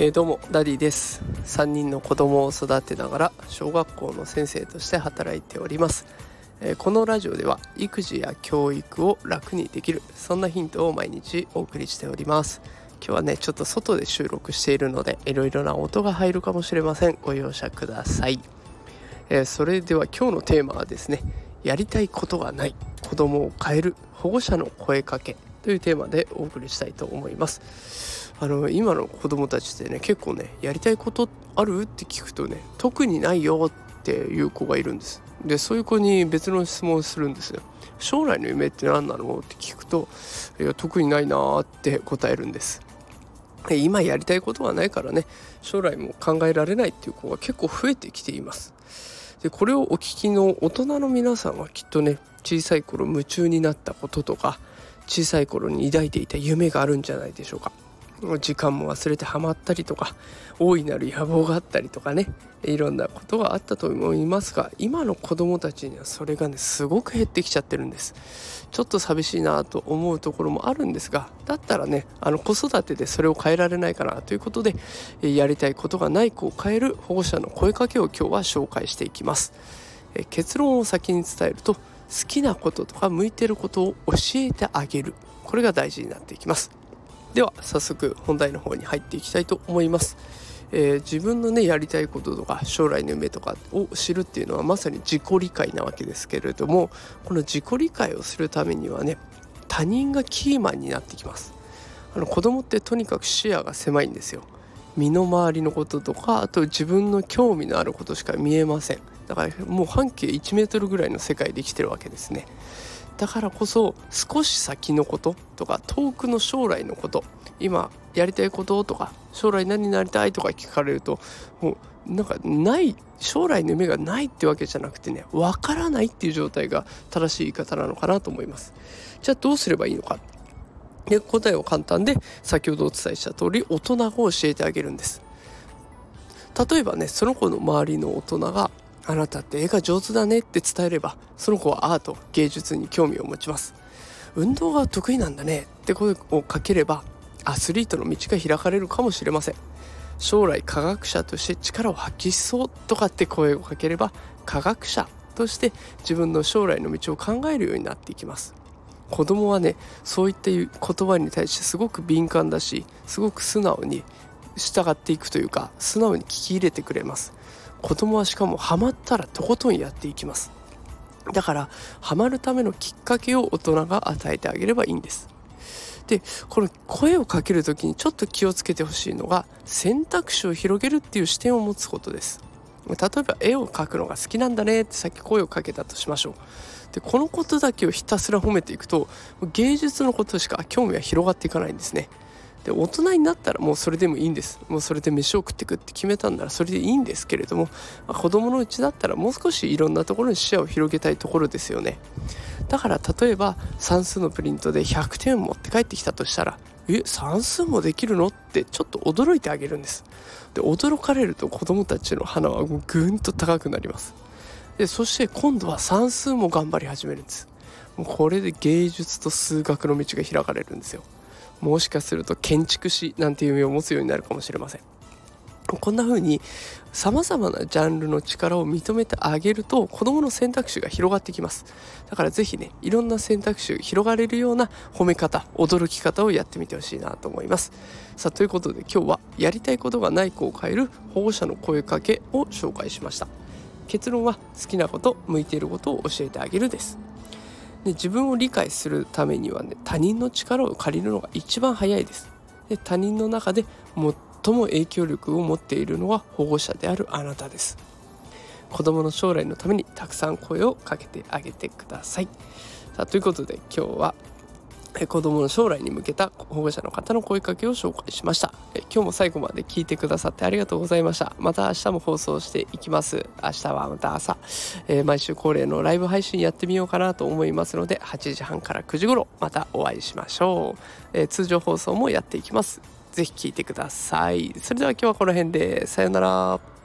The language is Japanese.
えー、どうもダディです。3人の子供を育てながら小学校の先生として働いております、えー、このラジオでは育児や教育を楽にできるそんなヒントを毎日お送りしております。今日はねちょっと外で収録しているのでいろいろな音が入るかもしれません。ご容赦ください、えー、それでは今日のテーマはですねやりたいことがない子供を変える保護者の声かけ。というテーマでお送りしたいと思います。あの今の子供たちってね結構ねやりたいことある？って聞くとね特にないよっていう子がいるんです。でそういう子に別の質問をするんですよ。将来の夢って何なの？って聞くといや特にないなって答えるんです。今やりたいことがないからね将来も考えられないっていう子が結構増えてきています。でこれをお聞きの大人の皆さんはきっとね小さい頃夢中になったこととか小さい頃に抱いていた夢があるんじゃないでしょうか。時間も忘れてハマったりとか大いなる野望があったりとかね。いろんなことがあったと思いますが今の子供たちにはそれがねすごく減ってきちゃってるんです。ちょっと寂しいなと思うところもあるんですがだったらねあの子育てでそれを変えられないかなということでやりたいことがない子を変える保護者の声かけを今日は紹介していきます。結論を先に伝えると好きなこととか向いてることを教えてあげる。これが大事になっていきます。では早速本題の方に入っていきたいと思います、えー、自分のねやりたいこととか将来の夢とかを知るっていうのはまさに自己理解なわけですけれどもこの自己理解をするためにはね他人がキーマンになってきます。あの子供ってとにかく視野が狭いんですよ。身の回りのこととかあと自分の興味のあることしか見えません。だからもう半径1メートルぐらいの世界で生きてるわけですね。だからこそ少し先のこととか遠くの将来のこと今やりたいこととか将来何になりたいとか聞かれるともうなんかない将来の夢がないってわけじゃなくてねわからないっていう状態が正しい言い方なのかなと思います。じゃあどうすればいいのか。で答えは簡単で先ほどお伝えした通り大人が教えてあげるんです。例えばねその子の周りの大人があなたって絵が上手だねって伝えればその子はアート芸術に興味を持ちます運動が得意なんだねって声をかければアスリートの道が開かれるかもしれません将来科学者として力を発揮しそうとかって声をかければ科学者として自分の将来の道を考えるようになっていきます。子供はねそういった言葉に対してすごく敏感だしすごく素直に従っていくというか素直に聞き入れてくれます。子供はしかもハマったらとことんやっていきます。だからハマるためのきっかけを大人が与えてあげればいいんです。でこの声をかける時にちょっと気をつけてほしいのが選択肢を広げるっていう視点を持つことです。例えば絵を描くのが好きなんだねってさっき声をかけたとしましょう。でこのことだけをひたすら褒めていくと芸術のことしか興味は広がっていかないんですね。で大人になったらもうそれでもいいんです。もうそれで飯を食ってくって決めたんならそれでいいんですけれども、まあ、子供のうちだったらもう少しいろんなところに視野を広げたいところですよね。だから例えば算数のプリントで100点持って帰ってきたとしたらえ算数もできるの？ってちょっと驚いてあげるんです。で驚かれると子供たちの花はぐんと高くなります。でそして今度は算数も頑張り始めるんです。もうこれで芸術と数学の道が開かれるんですよ。もしかすると建築士なんていう夢を持つようになるかもしれません。こんな風にさまざまなジャンルの力を認めてあげると子どもの選択肢が広がってきます。だから是非ねいろんな選択肢広がれるような褒め方驚き方をやってみてほしいなと思います。さあということで今日はやりたいことがない子を変える保護者の声かけを紹介しました。結論は好きなこと向いていることを教えてあげるです。で自分を理解するためにはね他人の力を借りるのが一番早いです。で他人の中で最も影響力を持っているのは保護者であるあなたです。子供の将来のためにたくさん声をかけてあげてください。さあということで今日は子供の将来に向けた保護者の方の声かけを紹介しました。今日も最後まで聞いてくださってありがとうございました。また明日も放送していきます。明日はまた朝、えー、毎週恒例のライブ配信やってみようかなと思いますので8時半から9時頃またお会いしましょう、えー、通常放送もやっていきます。ぜひ聞いてください。それでは今日はこの辺で。さようなら。